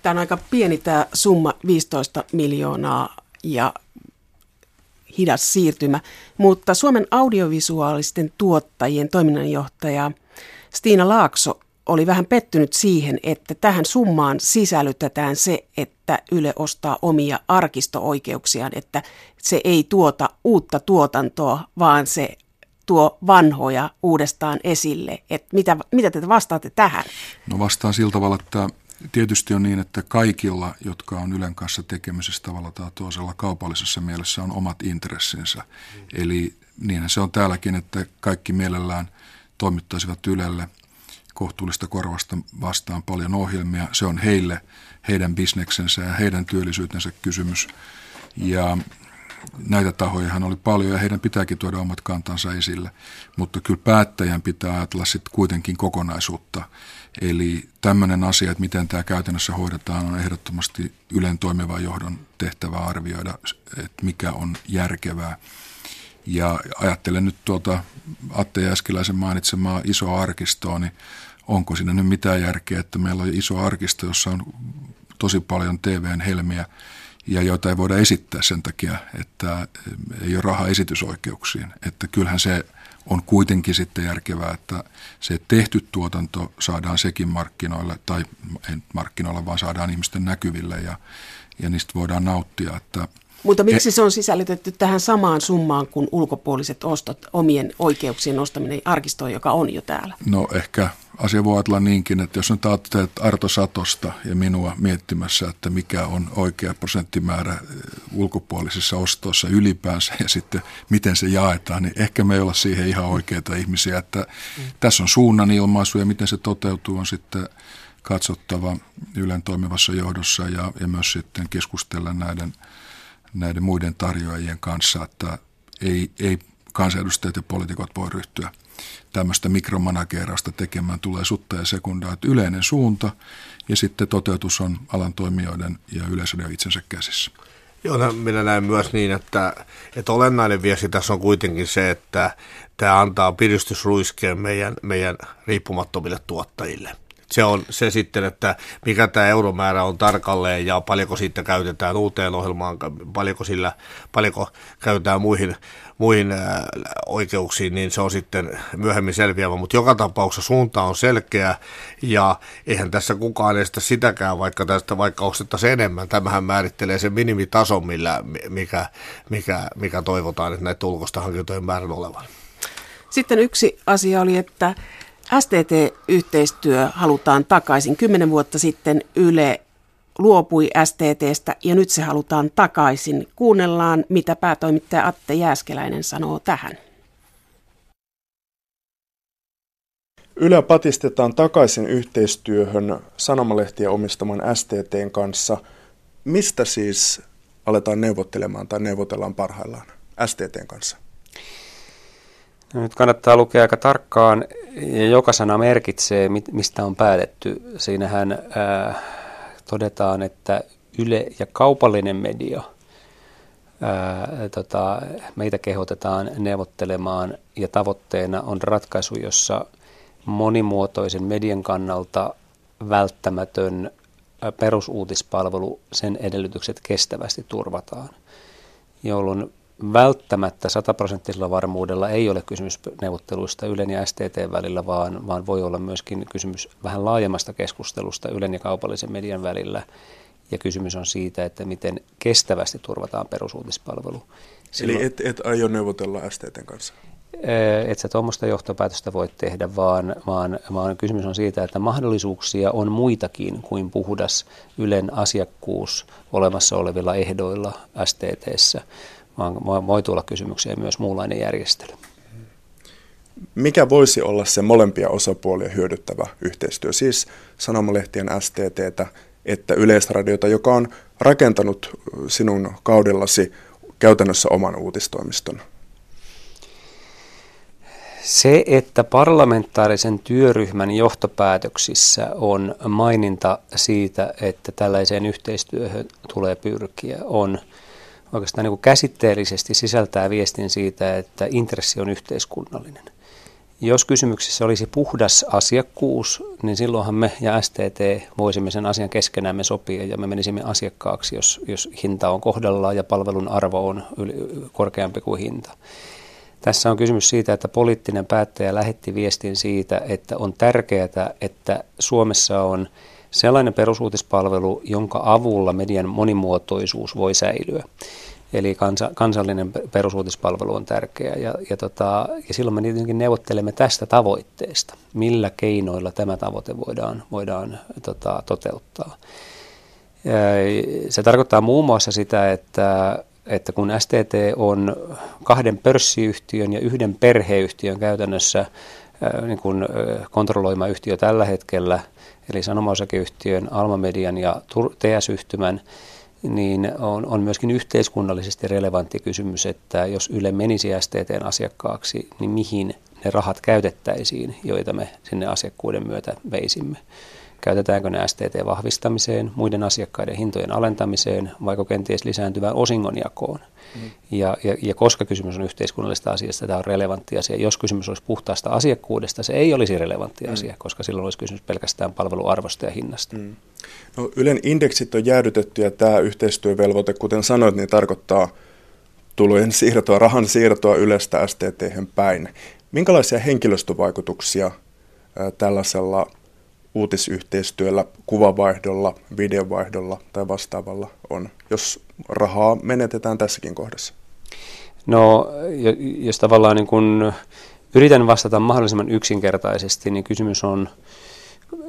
Tämä on aika pieni tämä summa, 15 miljoonaa ja hidas siirtymä, mutta Suomen audiovisuaalisten tuottajien toiminnanjohtaja – Stiina Laakso oli vähän pettynyt siihen, että tähän summaan sisällytetään se, että Yle ostaa omia arkistooikeuksiaan, että se ei tuota uutta tuotantoa, vaan se tuo vanhoja uudestaan esille. Et mitä, mitä te vastaatte tähän? No vastaan sillä tavalla, että tietysti on niin, että kaikilla, jotka on Ylen kanssa tekemisessä tavalla tai toisella kaupallisessa mielessä, on omat intressinsä. Eli niin se on täälläkin, että kaikki mielellään toimittaisivat Ylelle kohtuullista korvasta vastaan paljon ohjelmia. Se on heille, heidän bisneksensä ja heidän työllisyytensä kysymys. Ja näitä tahojahan oli paljon ja heidän pitääkin tuoda omat kantansa esille. Mutta kyllä päättäjän pitää ajatella sitten kuitenkin kokonaisuutta. Eli tämmöinen asia, että miten tämä käytännössä hoidetaan, on ehdottomasti Ylen toimivan johdon tehtävä arvioida, että mikä on järkevää. Ja ajattelen nyt tuota Atte Jäskiläisen mainitsemaa isoa arkistoa, niin onko siinä nyt mitään järkeä, että meillä on iso arkisto, jossa on tosi paljon TVn helmiä, ja joita ei voida esittää sen takia, että ei ole rahaa esitysoikeuksiin. Että kyllähän se on kuitenkin sitten järkevää, että se tehty tuotanto saadaan sekin markkinoille, tai ei markkinoille, vaan saadaan ihmisten näkyville ja, ja niistä voidaan nauttia. Että mutta miksi se on sisällytetty tähän samaan summaan kuin ulkopuoliset ostot, omien oikeuksien ostaminen arkistoon, joka on jo täällä? No ehkä asia voi ajatella niinkin, että jos nyt ajattelet Arto Satosta ja minua miettimässä, että mikä on oikea prosenttimäärä eh, ulkopuolisissa ostoissa ylipäänsä ja sitten miten se jaetaan, niin ehkä me ei olla siihen ihan oikeita ihmisiä. Että mm. Tässä on suunnan ilmaisu ja miten se toteutuu on sitten katsottava Ylen toimivassa johdossa ja, ja myös sitten keskustella näiden – näiden muiden tarjoajien kanssa, että ei, ei kansanedustajat ja poliitikot voi ryhtyä tämmöistä mikromanagerausta tekemään, tulee sutta ja sekundaa, että yleinen suunta ja sitten toteutus on alan toimijoiden ja yleisöiden itsensä käsissä. Joo, no, minä näen myös niin, että, että olennainen viesti tässä on kuitenkin se, että tämä antaa piristysruiskeen meidän, meidän riippumattomille tuottajille se on se sitten, että mikä tämä euromäärä on tarkalleen ja paljonko siitä käytetään uuteen ohjelmaan, paljonko, sillä, paljonko käytetään muihin, muihin ää, oikeuksiin, niin se on sitten myöhemmin selviävä. Mutta joka tapauksessa suunta on selkeä ja eihän tässä kukaan estä sitäkään, vaikka tästä vaikka ostettaisiin enemmän. Tämähän määrittelee sen minimitason, millä, mikä, mikä, mikä toivotaan, että näitä ulkoista hankintojen määrän olevan. Sitten yksi asia oli, että STT-yhteistyö halutaan takaisin. Kymmenen vuotta sitten Yle luopui STTstä ja nyt se halutaan takaisin. Kuunnellaan, mitä päätoimittaja Atte Jääskeläinen sanoo tähän. Yle patistetaan takaisin yhteistyöhön sanomalehtiä omistaman STTn kanssa. Mistä siis aletaan neuvottelemaan tai neuvotellaan parhaillaan STTn kanssa? No nyt kannattaa lukea aika tarkkaan ja joka sana merkitsee, mistä on päätetty. Siinähän ää, todetaan, että Yle ja kaupallinen media, ää, tota, meitä kehotetaan neuvottelemaan ja tavoitteena on ratkaisu, jossa monimuotoisen median kannalta välttämätön perusuutispalvelu, sen edellytykset kestävästi turvataan, jolloin välttämättä sataprosenttisella varmuudella ei ole kysymys neuvotteluista Ylen ja STT välillä, vaan, vaan voi olla myöskin kysymys vähän laajemmasta keskustelusta Ylen ja kaupallisen median välillä. Ja kysymys on siitä, että miten kestävästi turvataan perusuutispalvelu. Silloin, Eli et, et aio neuvotella STTn kanssa? Et sä tuommoista johtopäätöstä voi tehdä, vaan, vaan, vaan kysymys on siitä, että mahdollisuuksia on muitakin kuin puhdas Ylen asiakkuus olemassa olevilla ehdoilla STTssä vaan voi tulla kysymykseen myös muunlainen järjestely. Mikä voisi olla se molempia osapuolia hyödyttävä yhteistyö, siis sanomalehtien STTtä että Yleisradiota, joka on rakentanut sinun kaudellasi käytännössä oman uutistoimiston? Se, että parlamentaarisen työryhmän johtopäätöksissä on maininta siitä, että tällaiseen yhteistyöhön tulee pyrkiä, on – oikeastaan niin käsitteellisesti sisältää viestin siitä, että intressi on yhteiskunnallinen. Jos kysymyksessä olisi puhdas asiakkuus, niin silloinhan me ja STT voisimme sen asian keskenämme sopia ja me menisimme asiakkaaksi, jos, jos hinta on kohdallaan ja palvelun arvo on yli, korkeampi kuin hinta. Tässä on kysymys siitä, että poliittinen päättäjä lähetti viestin siitä, että on tärkeää, että Suomessa on sellainen perusuutispalvelu, jonka avulla median monimuotoisuus voi säilyä. Eli kansa, kansallinen perusuutispalvelu on tärkeä ja, ja, tota, ja silloin me tietenkin neuvottelemme tästä tavoitteesta, millä keinoilla tämä tavoite voidaan, voidaan tota, toteuttaa. Se tarkoittaa muun muassa sitä, että, että kun STT on kahden pörssiyhtiön ja yhden perheyhtiön käytännössä niin kuin kontrolloima yhtiö tällä hetkellä, eli sanomaosakeyhtiön, Alma Median ja TS-yhtymän, niin on, on myöskin yhteiskunnallisesti relevantti kysymys, että jos Yle menisi STTn asiakkaaksi, niin mihin ne rahat käytettäisiin, joita me sinne asiakkuuden myötä veisimme. Käytetäänkö ne STT-vahvistamiseen, muiden asiakkaiden hintojen alentamiseen, vai kenties lisääntyvään osingonjakoon? Mm. Ja, ja, ja koska kysymys on yhteiskunnallisesta asiasta, tämä on relevantti asia. Jos kysymys olisi puhtaasta asiakkuudesta, se ei olisi relevantti mm. asia, koska silloin olisi kysymys pelkästään palveluarvosta ja hinnasta. Mm. No, Ylen indeksit on jäädytetty ja tämä yhteistyövelvoite, kuten sanoit, niin tarkoittaa tulojen siirtoa, rahan siirtoa Ylestä STT päin. Minkälaisia henkilöstövaikutuksia tällaisella uutisyhteistyöllä, kuvavaihdolla, videovaihdolla tai vastaavalla on, jos rahaa menetetään tässäkin kohdassa? No, jos tavallaan niin kun yritän vastata mahdollisimman yksinkertaisesti, niin kysymys on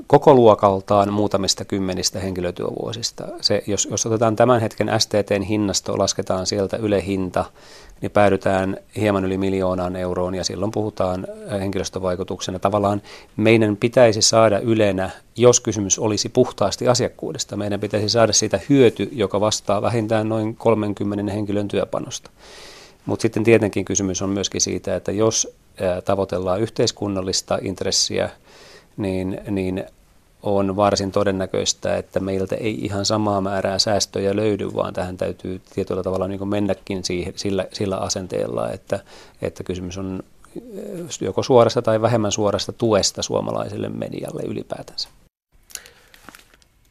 koko luokaltaan muutamista kymmenistä henkilötyövuosista. Se, jos, jos otetaan tämän hetken STTn hinnasto, lasketaan sieltä Yle hinta, niin päädytään hieman yli miljoonaan euroon ja silloin puhutaan äh, henkilöstövaikutuksena. Tavallaan meidän pitäisi saada Ylenä, jos kysymys olisi puhtaasti asiakkuudesta, meidän pitäisi saada siitä hyöty, joka vastaa vähintään noin 30 henkilön työpanosta. Mutta sitten tietenkin kysymys on myöskin siitä, että jos äh, tavoitellaan yhteiskunnallista intressiä, niin, niin on varsin todennäköistä, että meiltä ei ihan samaa määrää säästöjä löydy, vaan tähän täytyy tietyllä tavalla niin mennäkin siihen, sillä, sillä asenteella, että, että kysymys on eh, joko suorasta tai vähemmän suorasta tuesta suomalaiselle medialle ylipäätänsä.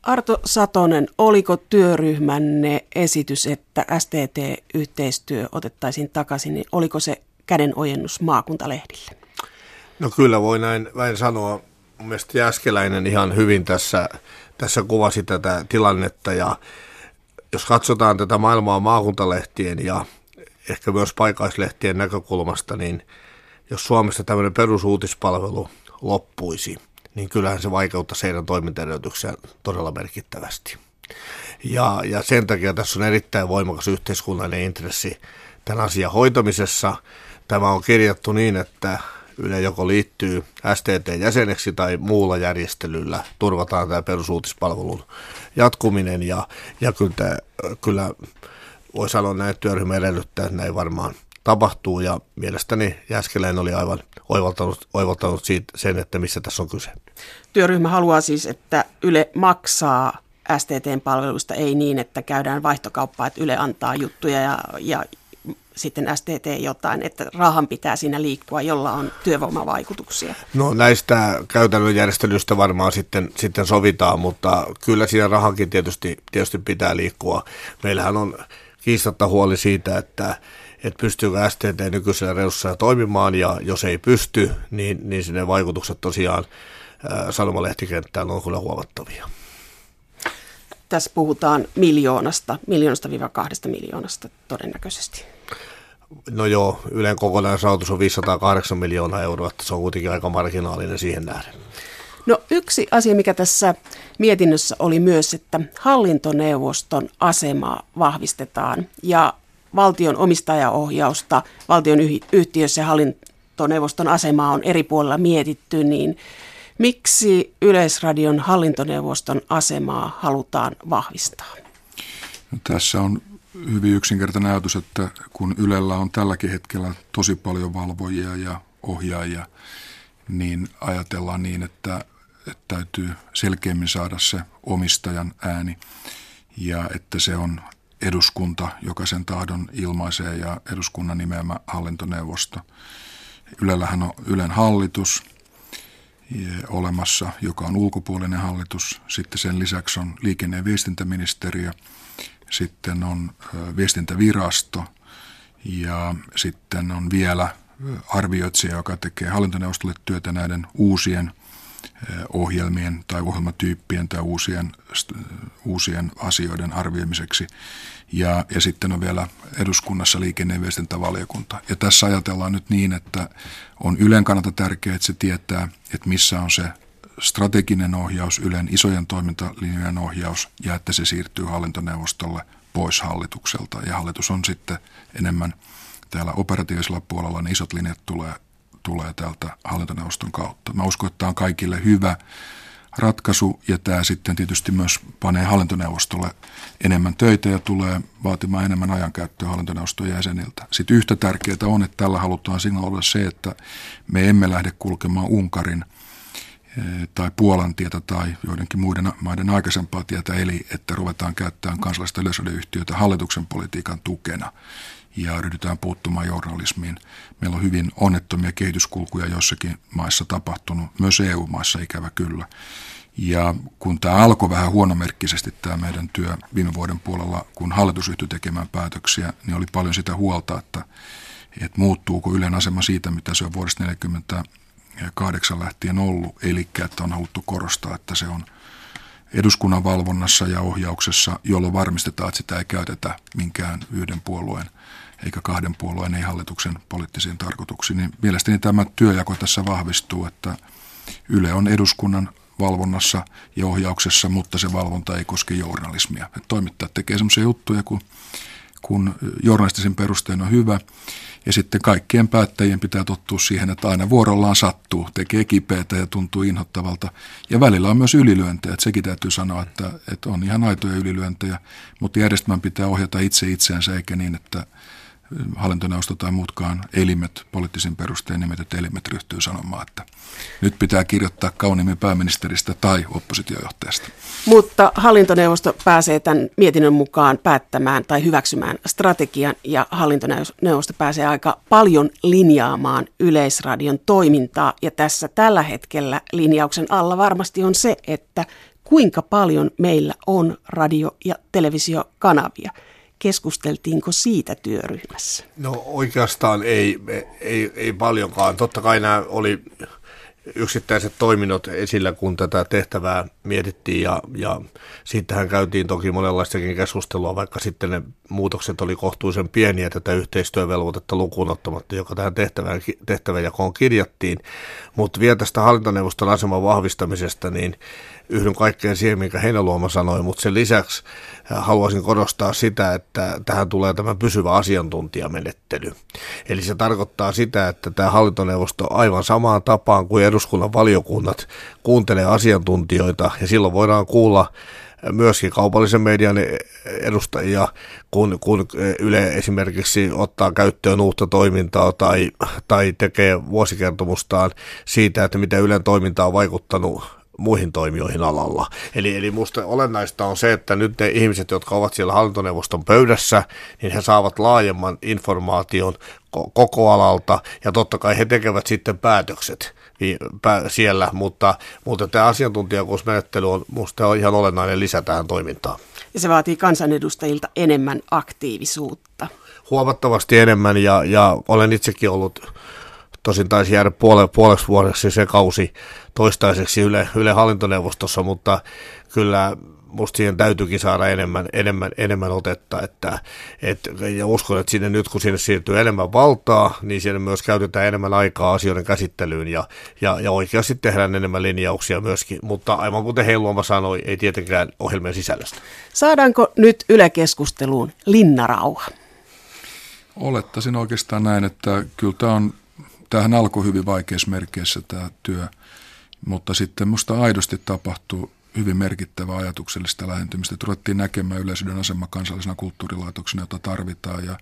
Arto Satonen, oliko työryhmänne esitys, että STT-yhteistyö otettaisiin takaisin, niin oliko se kädenojennus maakuntalehdille? No kyllä voi näin, näin sanoa mun mielestä Jäskeläinen ihan hyvin tässä, tässä kuvasi tätä tilannetta ja jos katsotaan tätä maailmaa maakuntalehtien ja ehkä myös paikallislehtien näkökulmasta, niin jos Suomessa tämmöinen perusuutispalvelu loppuisi, niin kyllähän se vaikeuttaa heidän toimintaedellytyksiä todella merkittävästi. Ja, ja sen takia tässä on erittäin voimakas yhteiskunnallinen intressi tämän asian hoitamisessa. Tämä on kirjattu niin, että Yle joko liittyy STT-jäseneksi tai muulla järjestelyllä turvataan tämä perusuutispalvelun jatkuminen. Ja, ja kyllä, tämä, kyllä voi sanoa näin, että työryhmä edellyttää, että näin varmaan tapahtuu. Ja mielestäni Jäskeläinen oli aivan oivaltanut, oivaltanut siitä, sen, että missä tässä on kyse. Työryhmä haluaa siis, että Yle maksaa STTn palveluista, ei niin, että käydään vaihtokauppaa, että Yle antaa juttuja ja, ja sitten STT jotain, että rahan pitää siinä liikkua, jolla on työvoimavaikutuksia? No näistä käytännön järjestelyistä varmaan sitten, sitten sovitaan, mutta kyllä siinä rahankin tietysti, tietysti pitää liikkua. Meillähän on kiistatta huoli siitä, että, että pystyykö STT nykyisellä resurssilla toimimaan, ja jos ei pysty, niin, niin sinne vaikutukset tosiaan sanomalehtikenttään on kyllä huomattavia. Tässä puhutaan miljoonasta, miljoonasta viiva kahdesta miljoonasta todennäköisesti. No joo, Ylen kokonaisrahoitus on 508 miljoonaa euroa, että se on kuitenkin aika marginaalinen siihen nähden. No yksi asia, mikä tässä mietinnössä oli myös, että hallintoneuvoston asemaa vahvistetaan ja valtion omistajaohjausta valtion yhtiössä ja hallintoneuvoston asemaa on eri puolilla mietitty, niin miksi Yleisradion hallintoneuvoston asemaa halutaan vahvistaa? No, tässä on hyvin yksinkertainen ajatus, että kun Ylellä on tälläkin hetkellä tosi paljon valvojia ja ohjaajia, niin ajatellaan niin, että, että täytyy selkeämmin saada se omistajan ääni ja että se on eduskunta, joka sen tahdon ilmaisee ja eduskunnan nimeämä hallintoneuvosto. Ylellähän on Ylen hallitus olemassa, joka on ulkopuolinen hallitus. Sitten sen lisäksi on liikenne- ja viestintäministeriö – sitten on viestintävirasto ja sitten on vielä arvioitsija, joka tekee hallintoneuvostolle työtä näiden uusien ohjelmien tai ohjelmatyyppien tai uusien, uusien asioiden arvioimiseksi. Ja, ja sitten on vielä eduskunnassa liikenne- ja viestintävaliokunta. Ja tässä ajatellaan nyt niin, että on Ylen kannalta tärkeää, että se tietää, että missä on se strateginen ohjaus, Ylen isojen toimintalinjojen ohjaus ja että se siirtyy hallintoneuvostolle pois hallitukselta. Ja hallitus on sitten enemmän täällä operatiivisella puolella, niin isot linjat tulee, tulee täältä hallintoneuvoston kautta. Mä uskon, että tämä on kaikille hyvä ratkaisu ja tämä sitten tietysti myös panee hallintoneuvostolle enemmän töitä ja tulee vaatimaan enemmän ajankäyttöä hallintoneuvoston jäseniltä. Sitten yhtä tärkeää on, että tällä halutaan signaaloida se, että me emme lähde kulkemaan Unkarin tai Puolan tietä tai joidenkin muiden maiden aikaisempaa tietä, eli että ruvetaan käyttämään kansallista yleisradioyhtiötä hallituksen politiikan tukena ja ryhdytään puuttumaan journalismiin. Meillä on hyvin onnettomia kehityskulkuja jossakin maissa tapahtunut, myös EU-maissa ikävä kyllä. Ja kun tämä alkoi vähän huonomerkkisesti tämä meidän työ viime vuoden puolella, kun hallitus ryhtyi tekemään päätöksiä, niin oli paljon sitä huolta, että, että muuttuuko Ylen asema siitä, mitä se on vuodesta 1948 lähtien ollut, eli että on haluttu korostaa, että se on eduskunnan valvonnassa ja ohjauksessa, jolloin varmistetaan, että sitä ei käytetä minkään yhden puolueen – eikä kahden puolueen, ei hallituksen poliittisiin tarkoituksiin, niin mielestäni tämä työjako tässä vahvistuu, että Yle on eduskunnan valvonnassa ja ohjauksessa, mutta se valvonta ei koske journalismia. Toimittajat tekee sellaisia juttuja, kun, kun journalistisen perusteen on hyvä, ja sitten kaikkien päättäjien pitää tottua siihen, että aina vuorollaan sattuu, tekee kipeätä ja tuntuu inhottavalta. Ja välillä on myös ylilyöntejä, että sekin täytyy sanoa, että, että on ihan aitoja ylilyöntejä, mutta järjestelmän pitää ohjata itse itseensä, eikä niin, että hallintoneuvosto tai muutkaan elimet, poliittisen perusteen nimetyt elimet ryhtyy sanomaan, että nyt pitää kirjoittaa kauniimmin pääministeristä tai oppositiojohtajasta. Mutta hallintoneuvosto pääsee tämän mietinnön mukaan päättämään tai hyväksymään strategian ja hallintoneuvosto pääsee aika paljon linjaamaan Yleisradion toimintaa ja tässä tällä hetkellä linjauksen alla varmasti on se, että kuinka paljon meillä on radio- ja televisiokanavia – Keskusteltiinko siitä työryhmässä? No oikeastaan ei, ei, ei paljonkaan. Totta kai nämä oli yksittäiset toiminnot esillä, kun tätä tehtävää mietittiin ja, ja siitähän käytiin toki monenlaistakin keskustelua, vaikka sitten ne muutokset oli kohtuullisen pieniä tätä yhteistyövelvoitetta lukuun ottamatta, joka tähän tehtävään, tehtäväjakoon kirjattiin. Mutta vielä tästä hallintoneuvoston aseman vahvistamisesta, niin yhdyn kaikkeen siihen, minkä Heinäluoma sanoi, mutta sen lisäksi haluaisin korostaa sitä, että tähän tulee tämä pysyvä asiantuntijamenettely. Eli se tarkoittaa sitä, että tämä hallintoneuvosto aivan samaan tapaan kuin eduskunnan valiokunnat kuuntelee asiantuntijoita ja silloin voidaan kuulla myöskin kaupallisen median edustajia, kun, kun Yle esimerkiksi ottaa käyttöön uutta toimintaa tai, tai tekee vuosikertomustaan siitä, että miten Ylen toiminta on vaikuttanut muihin toimijoihin alalla. Eli, eli minusta olennaista on se, että nyt ne ihmiset, jotka ovat siellä hallintoneuvoston pöydässä, niin he saavat laajemman informaation koko alalta, ja totta kai he tekevät sitten päätökset siellä, mutta, mutta tämä asiantuntijakousmenettely on minusta on ihan olennainen lisä tähän toimintaan. Ja se vaatii kansanedustajilta enemmän aktiivisuutta. Huomattavasti enemmän, ja, ja olen itsekin ollut Tosin taisi jäädä puole, puoleksi vuodeksi se kausi toistaiseksi Yle, Yle hallintoneuvostossa, mutta kyllä musta siihen täytyykin saada enemmän, enemmän, enemmän otetta, että, et, ja uskon, että sinne nyt kun sinne siirtyy enemmän valtaa, niin siellä myös käytetään enemmän aikaa asioiden käsittelyyn ja, ja, ja oikeasti tehdään enemmän linjauksia myöskin, mutta aivan kuten Heiluoma sanoi, ei tietenkään ohjelmien sisällöstä. Saadaanko nyt Yle-keskusteluun linnarauha? Olettaisin oikeastaan näin, että kyllä tämä on tämähän alkoi hyvin vaikeissa merkeissä tämä työ, mutta sitten minusta aidosti tapahtuu hyvin merkittävää ajatuksellista lähentymistä. Ruvettiin näkemään yleisyyden asema kansallisena kulttuurilaitoksena, jota tarvitaan. Ja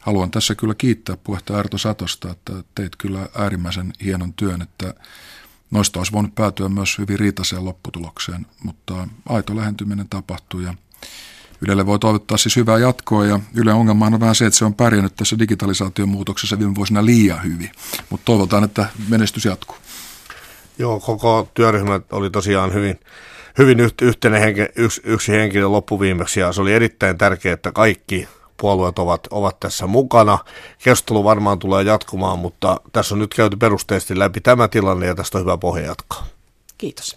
haluan tässä kyllä kiittää puheenjohtaja Arto Satosta, että teit kyllä äärimmäisen hienon työn, että noista olisi voinut päätyä myös hyvin riitaiseen lopputulokseen, mutta aito lähentyminen tapahtui ja Ylelle voi toivottaa siis hyvää jatkoa ja Yle ongelma on vähän se, että se on pärjännyt tässä digitalisaation muutoksessa viime vuosina liian hyvin, mutta toivotaan, että menestys jatkuu. Joo, koko työryhmä oli tosiaan hyvin, hyvin yhteinen henke, yksi, yksi henkilö loppuviimeksi ja se oli erittäin tärkeää, että kaikki puolueet ovat, ovat tässä mukana. Keskustelu varmaan tulee jatkumaan, mutta tässä on nyt käyty perusteisesti läpi tämä tilanne ja tästä on hyvä pohja jatkaa. Kiitos.